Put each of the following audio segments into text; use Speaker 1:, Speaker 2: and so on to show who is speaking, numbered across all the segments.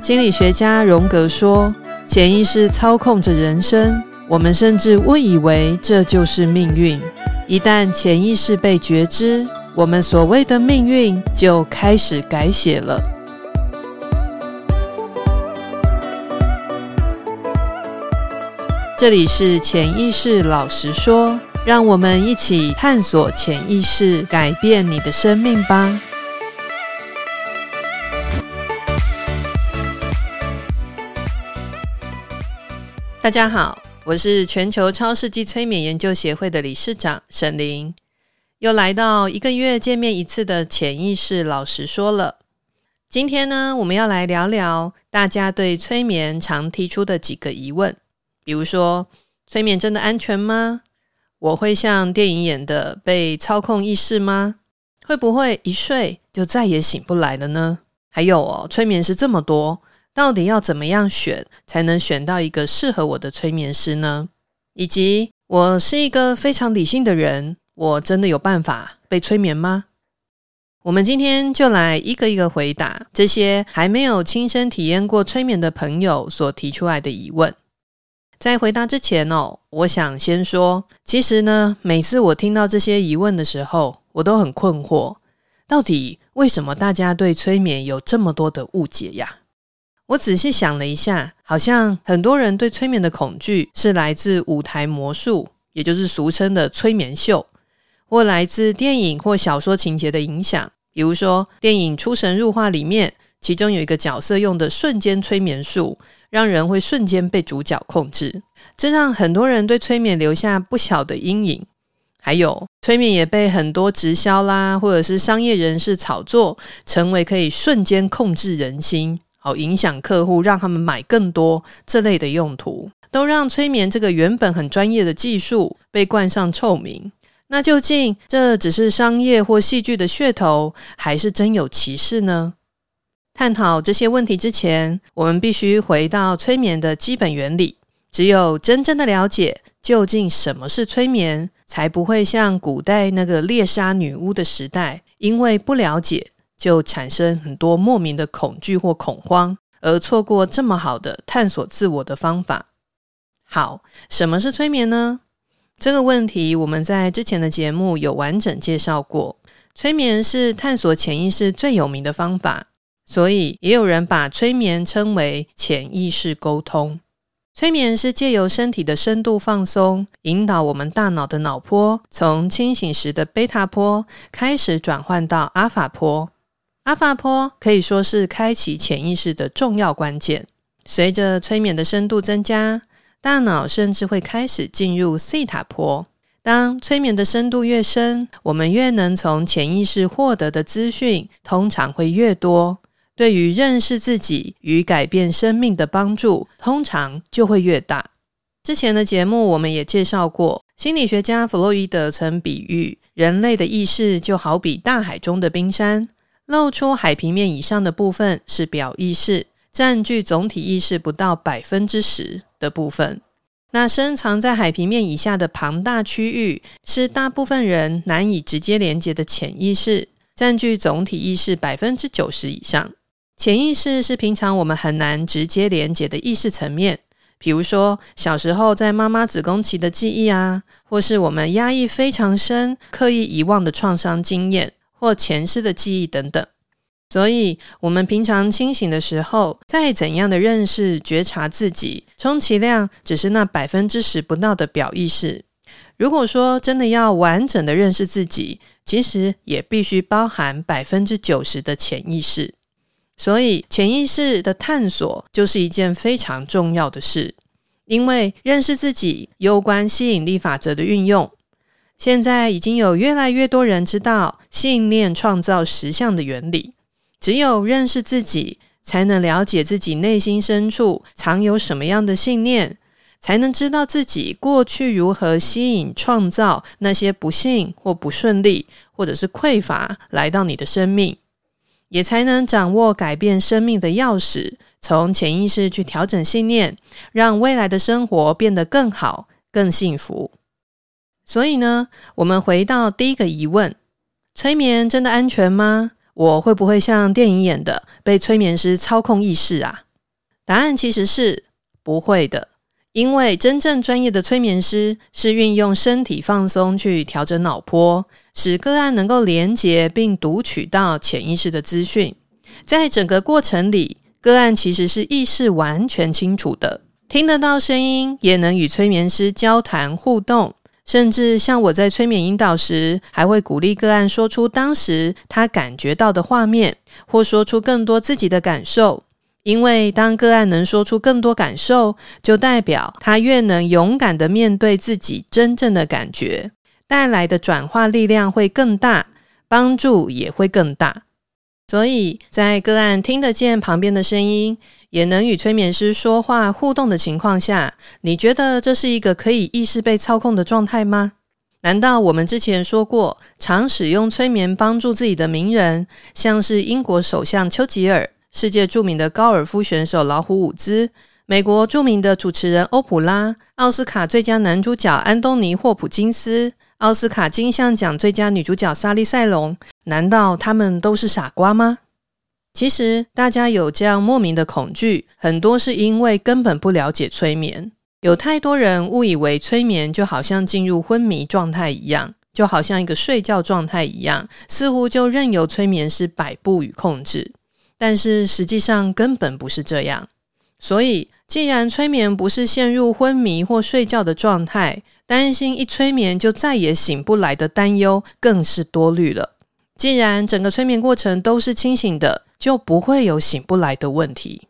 Speaker 1: 心理学家荣格说：“潜意识操控着人生，我们甚至误以为这就是命运。一旦潜意识被觉知，我们所谓的命运就开始改写了。”这里是潜意识老实说，让我们一起探索潜意识，改变你的生命吧。大家好，我是全球超世纪催眠研究协会的理事长沈伶，又来到一个月见面一次的潜意识老实说了。今天呢，我们要来聊聊大家对催眠常提出的几个疑问，比如说，催眠真的安全吗？我会像电影演的被操控意识吗？会不会一睡就再也醒不来了呢？还有哦，催眠师这么多。到底要怎么样选才能选到一个适合我的催眠师呢？以及我是一个非常理性的人，我真的有办法被催眠吗？我们今天就来一个一个回答这些还没有亲身体验过催眠的朋友所提出来的疑问。在回答之前哦，我想先说，其实呢，每次我听到这些疑问的时候，我都很困惑，到底为什么大家对催眠有这么多的误解呀？我仔细想了一下，好像很多人对催眠的恐惧是来自舞台魔术，也就是俗称的催眠秀，或来自电影或小说情节的影响。比如说，电影《出神入化》里面，其中有一个角色用的瞬间催眠术，让人会瞬间被主角控制，这让很多人对催眠留下不小的阴影。还有，催眠也被很多直销啦，或者是商业人士炒作，成为可以瞬间控制人心。好，影响客户，让他们买更多这类的用途，都让催眠这个原本很专业的技术被冠上臭名。那究竟这只是商业或戏剧的噱头，还是真有其事呢？探讨这些问题之前，我们必须回到催眠的基本原理。只有真正的了解究竟什么是催眠，才不会像古代那个猎杀女巫的时代，因为不了解。就产生很多莫名的恐惧或恐慌，而错过这么好的探索自我的方法。好，什么是催眠呢？这个问题我们在之前的节目有完整介绍过。催眠是探索潜意识最有名的方法，所以也有人把催眠称为潜意识沟通。催眠是借由身体的深度放松，引导我们大脑的脑波从清醒时的贝塔波开始转换到阿法波。阿法波可以说是开启潜意识的重要关键。随着催眠的深度增加，大脑甚至会开始进入西塔波。当催眠的深度越深，我们越能从潜意识获得的资讯通常会越多，对于认识自己与改变生命的帮助通常就会越大。之前的节目我们也介绍过，心理学家弗洛伊德曾比喻人类的意识就好比大海中的冰山。露出海平面以上的部分是表意识，占据总体意识不到百分之十的部分。那深藏在海平面以下的庞大区域，是大部分人难以直接连接的潜意识，占据总体意识百分之九十以上。潜意识是平常我们很难直接连接的意识层面，比如说小时候在妈妈子宫期的记忆啊，或是我们压抑非常深、刻意遗忘的创伤经验。或前世的记忆等等，所以我们平常清醒的时候，再怎样的认识、觉察自己，充其量只是那百分之十不到的表意识。如果说真的要完整的认识自己，其实也必须包含百分之九十的潜意识。所以，潜意识的探索就是一件非常重要的事，因为认识自己攸关吸引力法则的运用。现在已经有越来越多人知道信念创造实相的原理。只有认识自己，才能了解自己内心深处藏有什么样的信念，才能知道自己过去如何吸引创造那些不幸或不顺利，或者是匮乏来到你的生命，也才能掌握改变生命的钥匙，从潜意识去调整信念，让未来的生活变得更好、更幸福。所以呢，我们回到第一个疑问：催眠真的安全吗？我会不会像电影演的被催眠师操控意识啊？答案其实是不会的，因为真正专业的催眠师是运用身体放松去调整脑波，使个案能够连接并读取到潜意识的资讯。在整个过程里，个案其实是意识完全清楚的，听得到声音，也能与催眠师交谈互动。甚至像我在催眠引导时，还会鼓励个案说出当时他感觉到的画面，或说出更多自己的感受。因为当个案能说出更多感受，就代表他越能勇敢地面对自己真正的感觉，带来的转化力量会更大，帮助也会更大。所以在个案听得见旁边的声音，也能与催眠师说话互动的情况下，你觉得这是一个可以意识被操控的状态吗？难道我们之前说过，常使用催眠帮助自己的名人，像是英国首相丘吉尔、世界著名的高尔夫选手老虎伍兹、美国著名的主持人欧普拉、奥斯卡最佳男主角安东尼霍普金斯、奥斯卡金像奖最佳女主角莎莉塞隆，难道他们都是傻瓜吗？其实，大家有这样莫名的恐惧，很多是因为根本不了解催眠。有太多人误以为催眠就好像进入昏迷状态一样，就好像一个睡觉状态一样，似乎就任由催眠师摆布与控制。但是实际上根本不是这样。所以，既然催眠不是陷入昏迷或睡觉的状态，担心一催眠就再也醒不来的担忧更是多虑了。既然整个催眠过程都是清醒的，就不会有醒不来的问题。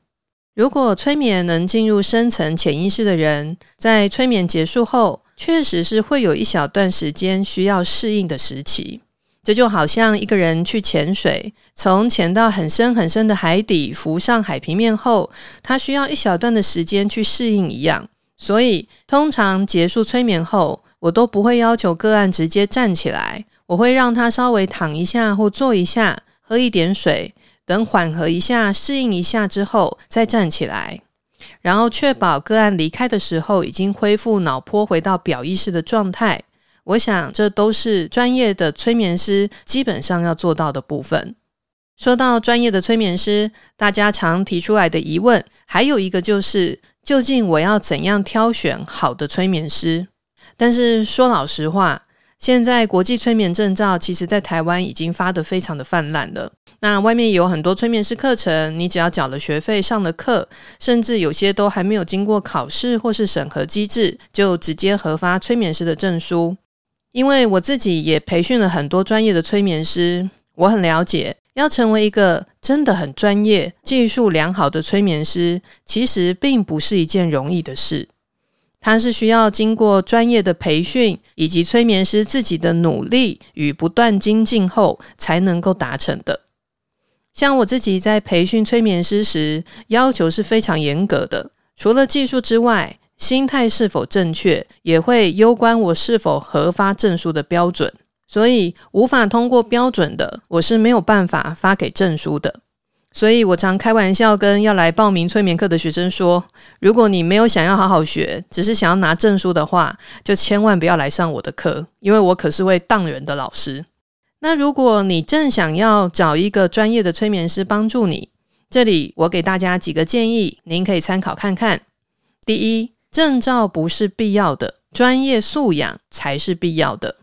Speaker 1: 如果催眠能进入深层潜意识的人，在催眠结束后，确实是会有一小段时间需要适应的时期。这就好像一个人去潜水，从潜到很深很深的海底，浮上海平面后，他需要一小段的时间去适应一样。所以，通常结束催眠后，我都不会要求个案直接站起来，我会让他稍微躺一下或坐一下，喝一点水。等缓和一下、适应一下之后，再站起来，然后确保个案离开的时候已经恢复脑波回到表意识的状态。我想，这都是专业的催眠师基本上要做到的部分。说到专业的催眠师，大家常提出来的疑问，还有一个就是，究竟我要怎样挑选好的催眠师？但是说老实话，现在国际催眠证照，其实在台湾已经发得非常的泛滥了。那外面有很多催眠师课程，你只要缴了学费上了课，甚至有些都还没有经过考试或是审核机制，就直接核发催眠师的证书。因为我自己也培训了很多专业的催眠师，我很了解，要成为一个真的很专业、技术良好的催眠师，其实并不是一件容易的事。它是需要经过专业的培训，以及催眠师自己的努力与不断精进后，才能够达成的。像我自己在培训催眠师时，要求是非常严格的。除了技术之外，心态是否正确，也会攸关我是否核发证书的标准。所以，无法通过标准的，我是没有办法发给证书的。所以我常开玩笑跟要来报名催眠课的学生说：如果你没有想要好好学，只是想要拿证书的话，就千万不要来上我的课，因为我可是会当人的老师。那如果你正想要找一个专业的催眠师帮助你，这里我给大家几个建议，您可以参考看看。第一，证照不是必要的，专业素养才是必要的。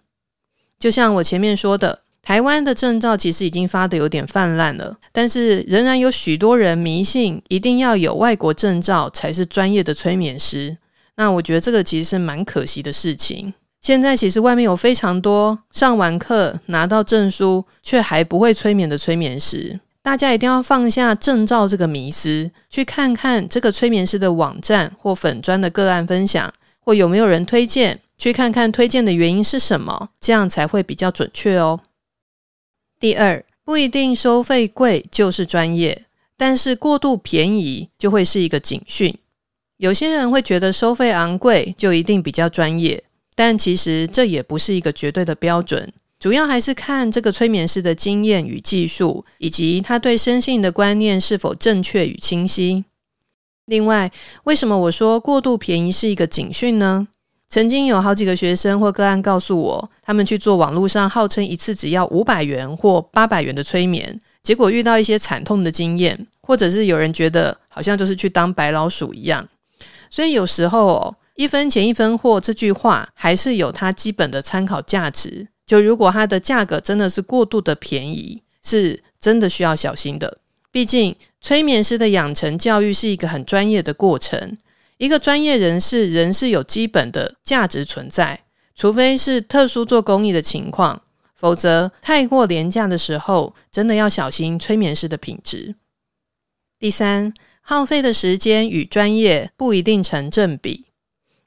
Speaker 1: 就像我前面说的。台湾的证照其实已经发得有点泛滥了，但是仍然有许多人迷信一定要有外国证照才是专业的催眠师。那我觉得这个其实是蛮可惜的事情。现在其实外面有非常多上完课拿到证书却还不会催眠的催眠师，大家一定要放下证照这个迷思，去看看这个催眠师的网站或粉砖的个案分享，或有没有人推荐，去看看推荐的原因是什么，这样才会比较准确哦。第二，不一定收费贵就是专业，但是过度便宜就会是一个警讯。有些人会觉得收费昂贵就一定比较专业，但其实这也不是一个绝对的标准，主要还是看这个催眠师的经验与技术，以及他对身心的观念是否正确与清晰。另外，为什么我说过度便宜是一个警讯呢？曾经有好几个学生或个案告诉我，他们去做网络上号称一次只要五百元或八百元的催眠，结果遇到一些惨痛的经验，或者是有人觉得好像就是去当白老鼠一样。所以有时候哦，一分钱一分货这句话还是有它基本的参考价值。就如果它的价格真的是过度的便宜，是真的需要小心的。毕竟催眠师的养成教育是一个很专业的过程，一个专业人士人是有基本的价值存在，除非是特殊做公益的情况，否则太过廉价的时候，真的要小心催眠师的品质。第三，耗费的时间与专业不一定成正比。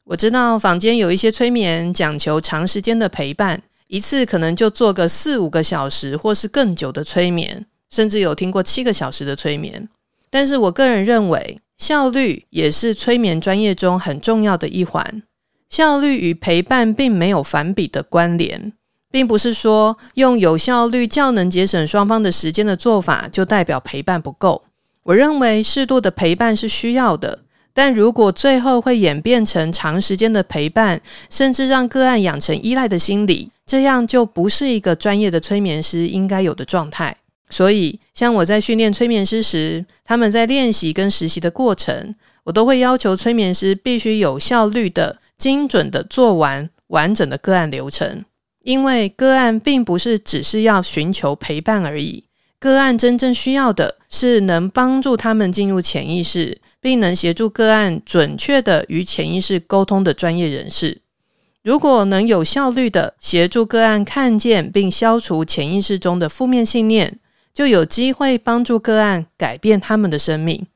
Speaker 1: 我知道坊间有一些催眠讲求长时间的陪伴。一次可能就做个四五个小时，或是更久的催眠，甚至有听过七个小时的催眠。但是我个人认为，效率也是催眠专业中很重要的一环。效率与陪伴并没有反比的关联，并不是说用有效率、较能节省双方的时间的做法，就代表陪伴不够。我认为适度的陪伴是需要的。但如果最后会演变成长时间的陪伴，甚至让个案养成依赖的心理，这样就不是一个专业的催眠师应该有的状态。所以，像我在训练催眠师时，他们在练习跟实习的过程，我都会要求催眠师必须有效率的、精准的做完完整的个案流程，因为个案并不是只是要寻求陪伴而已，个案真正需要的是能帮助他们进入潜意识。并能协助个案准确地与潜意识沟通的专业人士，如果能有效率地协助个案看见并消除潜意识中的负面信念，就有机会帮助个案改变他们的生命。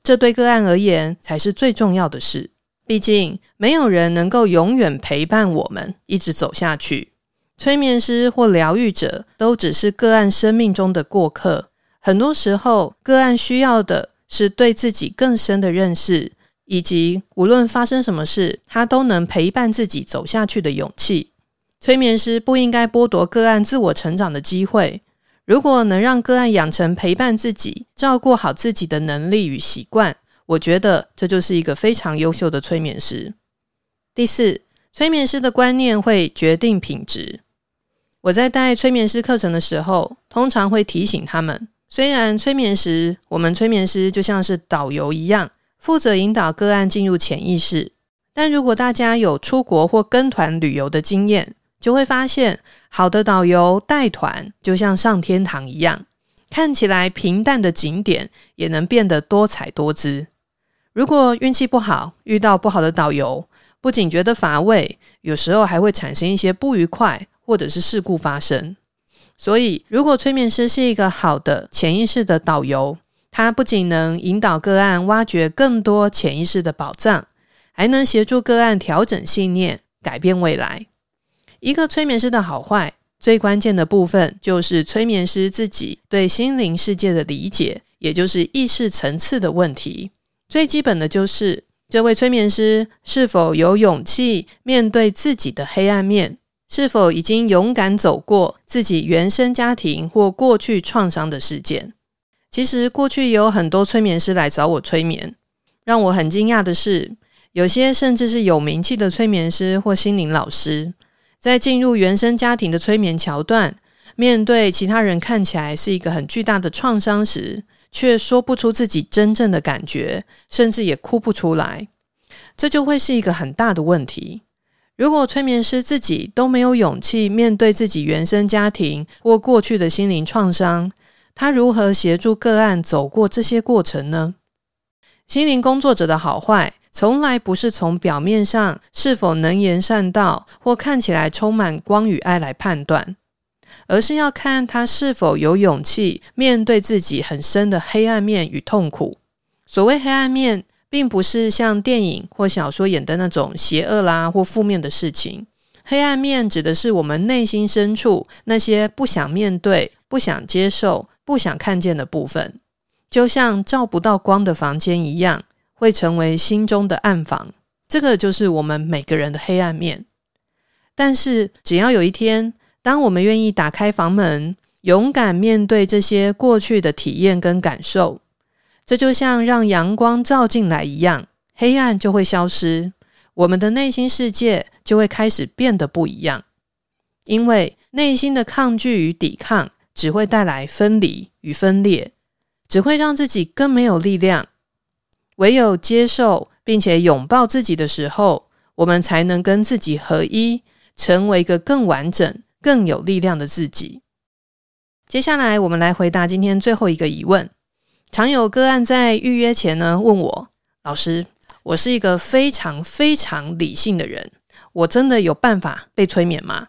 Speaker 1: 这对个案而言才是最重要的事。毕竟，没有人能够永远陪伴我们一直走下去。催眠师或疗愈者都只是个案生命中的过客。很多时候，个案需要的。是对自己更深的认识，以及无论发生什么事，他都能陪伴自己走下去的勇气。催眠师不应该剥夺个案自我成长的机会。如果能让个案养成陪伴自己、照顾好自己的能力与习惯，我觉得这就是一个非常优秀的催眠师。第四，催眠师的观念会决定品质。我在带催眠师课程的时候，通常会提醒他们。虽然催眠时，我们催眠师就像是导游一样，负责引导个案进入潜意识。但如果大家有出国或跟团旅游的经验，就会发现，好的导游带团就像上天堂一样，看起来平淡的景点也能变得多彩多姿。如果运气不好，遇到不好的导游，不仅觉得乏味，有时候还会产生一些不愉快，或者是事故发生。所以，如果催眠师是一个好的潜意识的导游，他不仅能引导个案挖掘更多潜意识的宝藏，还能协助个案调整信念，改变未来。一个催眠师的好坏，最关键的部分就是催眠师自己对心灵世界的理解，也就是意识层次的问题。最基本的就是，这位催眠师是否有勇气面对自己的黑暗面。是否已经勇敢走过自己原生家庭或过去创伤的事件？其实过去也有很多催眠师来找我催眠，让我很惊讶的是，有些甚至是有名气的催眠师或心灵老师，在进入原生家庭的催眠桥段，面对其他人看起来是一个很巨大的创伤时，却说不出自己真正的感觉，甚至也哭不出来，这就会是一个很大的问题。如果催眠师自己都没有勇气面对自己原生家庭或过去的心灵创伤，他如何协助个案走过这些过程呢？心灵工作者的好坏，从来不是从表面上是否能言善道或看起来充满光与爱来判断，而是要看他是否有勇气面对自己很深的黑暗面与痛苦。所谓黑暗面，并不是像电影或小说演的那种邪恶啦或负面的事情。黑暗面指的是我们内心深处那些不想面对、不想接受、不想看见的部分，就像照不到光的房间一样，会成为心中的暗房。这个就是我们每个人的黑暗面。但是，只要有一天，当我们愿意打开房门，勇敢面对这些过去的体验跟感受。这就像让阳光照进来一样，黑暗就会消失。我们的内心世界就会开始变得不一样。因为内心的抗拒与抵抗，只会带来分离与分裂，只会让自己更没有力量。唯有接受并且拥抱自己的时候，我们才能跟自己合一，成为一个更完整、更有力量的自己。接下来，我们来回答今天最后一个疑问。常有个案在预约前呢问我：“老师，我是一个非常非常理性的人，我真的有办法被催眠吗？”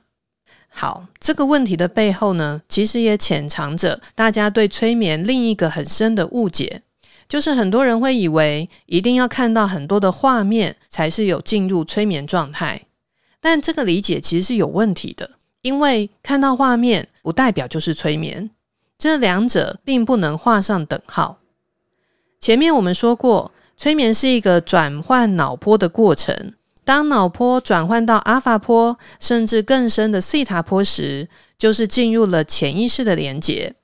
Speaker 1: 好，这个问题的背后呢，其实也潜藏着大家对催眠另一个很深的误解，就是很多人会以为一定要看到很多的画面才是有进入催眠状态，但这个理解其实是有问题的，因为看到画面不代表就是催眠，这两者并不能画上等号。前面我们说过，催眠是一个转换脑波的过程。当脑波转换到阿法波，甚至更深的西塔波时，就是进入了潜意识的连接。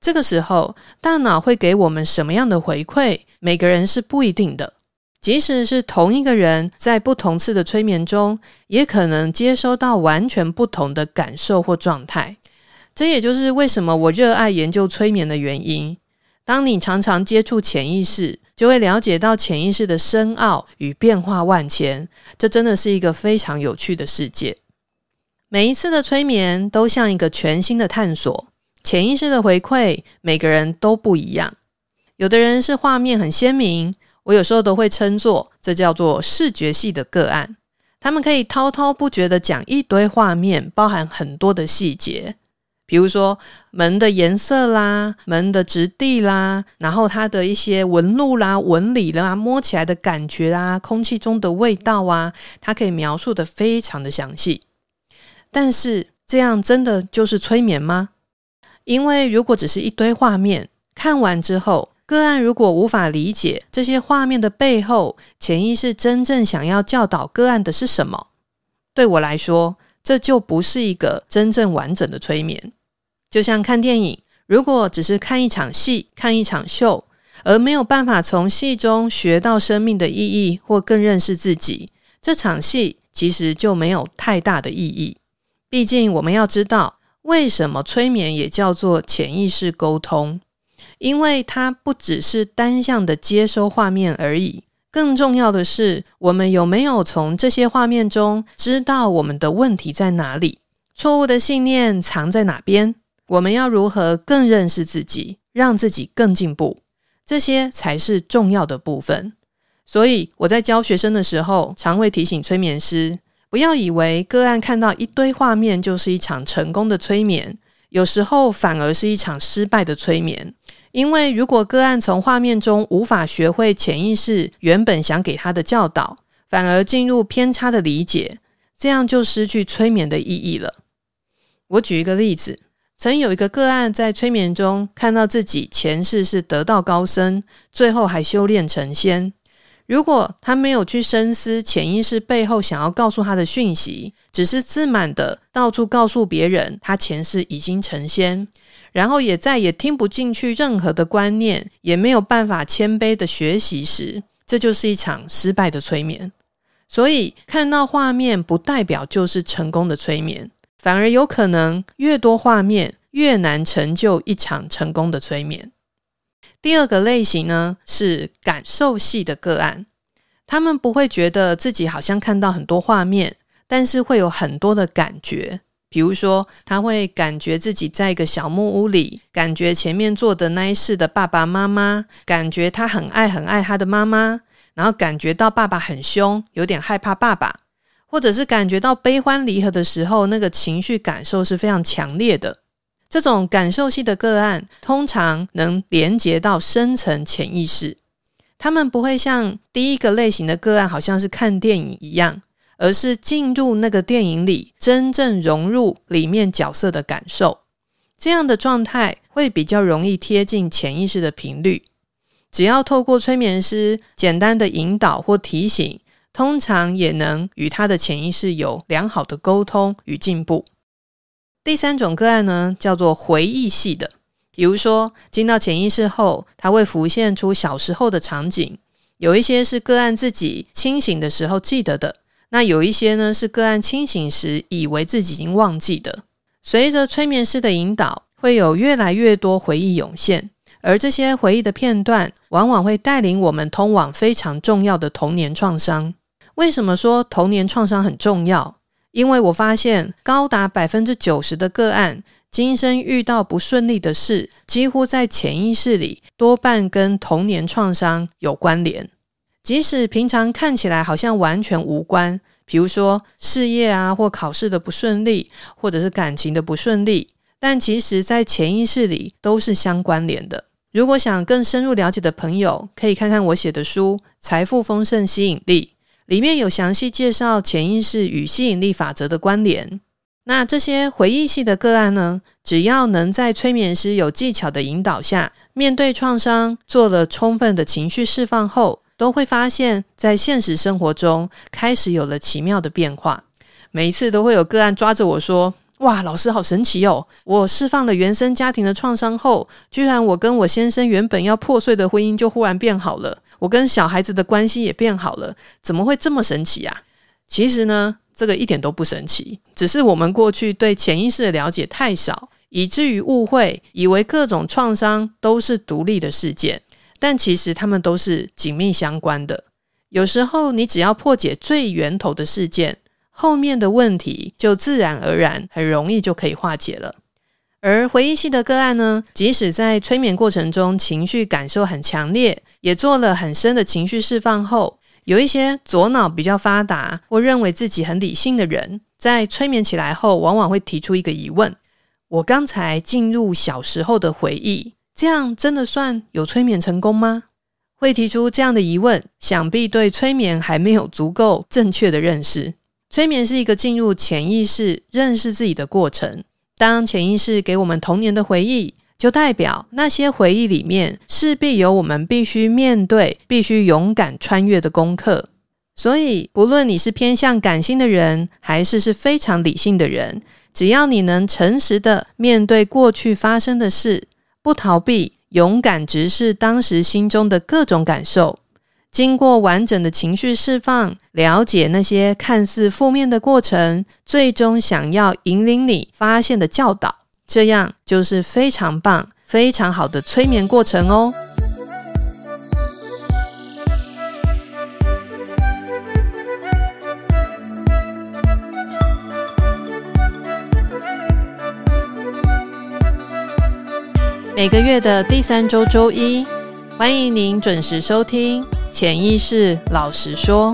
Speaker 1: 这个时候，大脑会给我们什么样的回馈？每个人是不一定的。即使是同一个人，在不同次的催眠中，也可能接收到完全不同的感受或状态。这也就是为什么我热爱研究催眠的原因。当你常常接触潜意识，就会了解到潜意识的深奥与变化万千。这真的是一个非常有趣的世界。每一次的催眠都像一个全新的探索。潜意识的回馈，每个人都不一样。有的人是画面很鲜明，我有时候都会称作这叫做视觉系的个案。他们可以滔滔不绝地讲一堆画面，包含很多的细节。比如说门的颜色啦，门的质地啦，然后它的一些纹路啦、纹理啦，摸起来的感觉啦，空气中的味道啊，它可以描述得非常的详细。但是这样真的就是催眠吗？因为如果只是一堆画面，看完之后，个案如果无法理解这些画面的背后，潜意识真正想要教导个案的是什么，对我来说，这就不是一个真正完整的催眠，就像看电影，如果只是看一场戏、看一场秀，而没有办法从戏中学到生命的意义或更认识自己，这场戏其实就没有太大的意义。毕竟我们要知道，为什么催眠也叫做潜意识沟通，因为它不只是单向的接收画面而已。更重要的是，我们有没有从这些画面中知道我们的问题在哪里？错误的信念藏在哪边？我们要如何更认识自己，让自己更进步？这些才是重要的部分。所以我在教学生的时候，常会提醒催眠师，不要以为个案看到一堆画面就是一场成功的催眠，有时候反而是一场失败的催眠。因为如果个案从画面中无法学会潜意识原本想给他的教导，反而进入偏差的理解，这样就失去催眠的意义了。我举一个例子，曾有一个个案在催眠中看到自己前世是得道高僧，最后还修炼成仙。如果他没有去深思潜意识背后想要告诉他的讯息，只是自满的到处告诉别人他前世已经成仙。然后也再也听不进去任何的观念，也没有办法谦卑的学习时，这就是一场失败的催眠。所以看到画面不代表就是成功的催眠，反而有可能越多画面越难成就一场成功的催眠。第二个类型呢，是感受系的个案，他们不会觉得自己好像看到很多画面，但是会有很多的感觉。比如说，他会感觉自己在一个小木屋里，感觉前面坐的那一世的爸爸妈妈，感觉他很爱很爱他的妈妈，然后感觉到爸爸很凶，有点害怕爸爸，或者是感觉到悲欢离合的时候，那个情绪感受是非常强烈的。这种感受系的个案，通常能连接到深层潜意识，他们不会像第一个类型的个案，好像是看电影一样。而是进入那个电影里，真正融入里面角色的感受，这样的状态会比较容易贴近潜意识的频率。只要透过催眠师简单的引导或提醒，通常也能与他的潜意识有良好的沟通与进步。第三种个案呢，叫做回忆系的，比如说进到潜意识后，他会浮现出小时候的场景。有一些是个案自己清醒的时候记得的，那有一些呢是个案清醒时以为自己已经忘记的。随着催眠师的引导，会有越来越多回忆涌现，而这些回忆的片段，往往会带领我们通往非常重要的童年创伤。为什么说童年创伤很重要？因为我发现高达百分之九十的个案，今生遇到不顺利的事，几乎在潜意识里多半跟童年创伤有关联。即使平常看起来好像完全无关。比如说事业啊，或考试的不顺利，或者是感情的不顺利，但其实在潜意识里都是相关联的。如果想更深入了解的朋友，可以看看我写的书《财富丰盛吸引力》，里面有详细介绍潜意识与吸引力法则的关联。那这些回忆系的个案呢，只要能在催眠师有技巧的引导下，面对创伤，做了充分的情绪释放后，都会发现，在现实生活中开始有了奇妙的变化。每一次都会有个案抓着我说：“哇，老师好神奇哦！我释放了原生家庭的创伤后，居然我跟我先生原本要破碎的婚姻就忽然变好了，我跟小孩子的关系也变好了，怎么会这么神奇啊？”其实呢，这个一点都不神奇，只是我们过去对潜意识的了解太少，以至于误会，以为各种创伤都是独立的事件。但其实他们都是紧密相关的。有时候你只要破解最源头的事件，后面的问题就自然而然很容易就可以化解了。而回忆系的个案呢，即使在催眠过程中情绪感受很强烈，也做了很深的情绪释放后，有一些左脑比较发达或认为自己很理性的人，在催眠起来后，往往会提出一个疑问：我刚才进入小时候的回忆。这样真的算有催眠成功吗？会提出这样的疑问，想必对催眠还没有足够正确的认识。催眠是一个进入潜意识认识自己的过程。当潜意识给我们童年的回忆，就代表那些回忆里面势必有我们必须面对、必须勇敢穿越的功课。所以，不论你是偏向感性的人，还是是非常理性的人，只要你能诚实的面对过去发生的事。不逃避，勇敢直视当时心中的各种感受，经过完整的情绪释放，了解那些看似负面的过程，最终想要引领你发现的教导，这样就是非常棒、非常好的催眠过程哦。每个月的第三周周一，欢迎您准时收听《潜意识老实说》。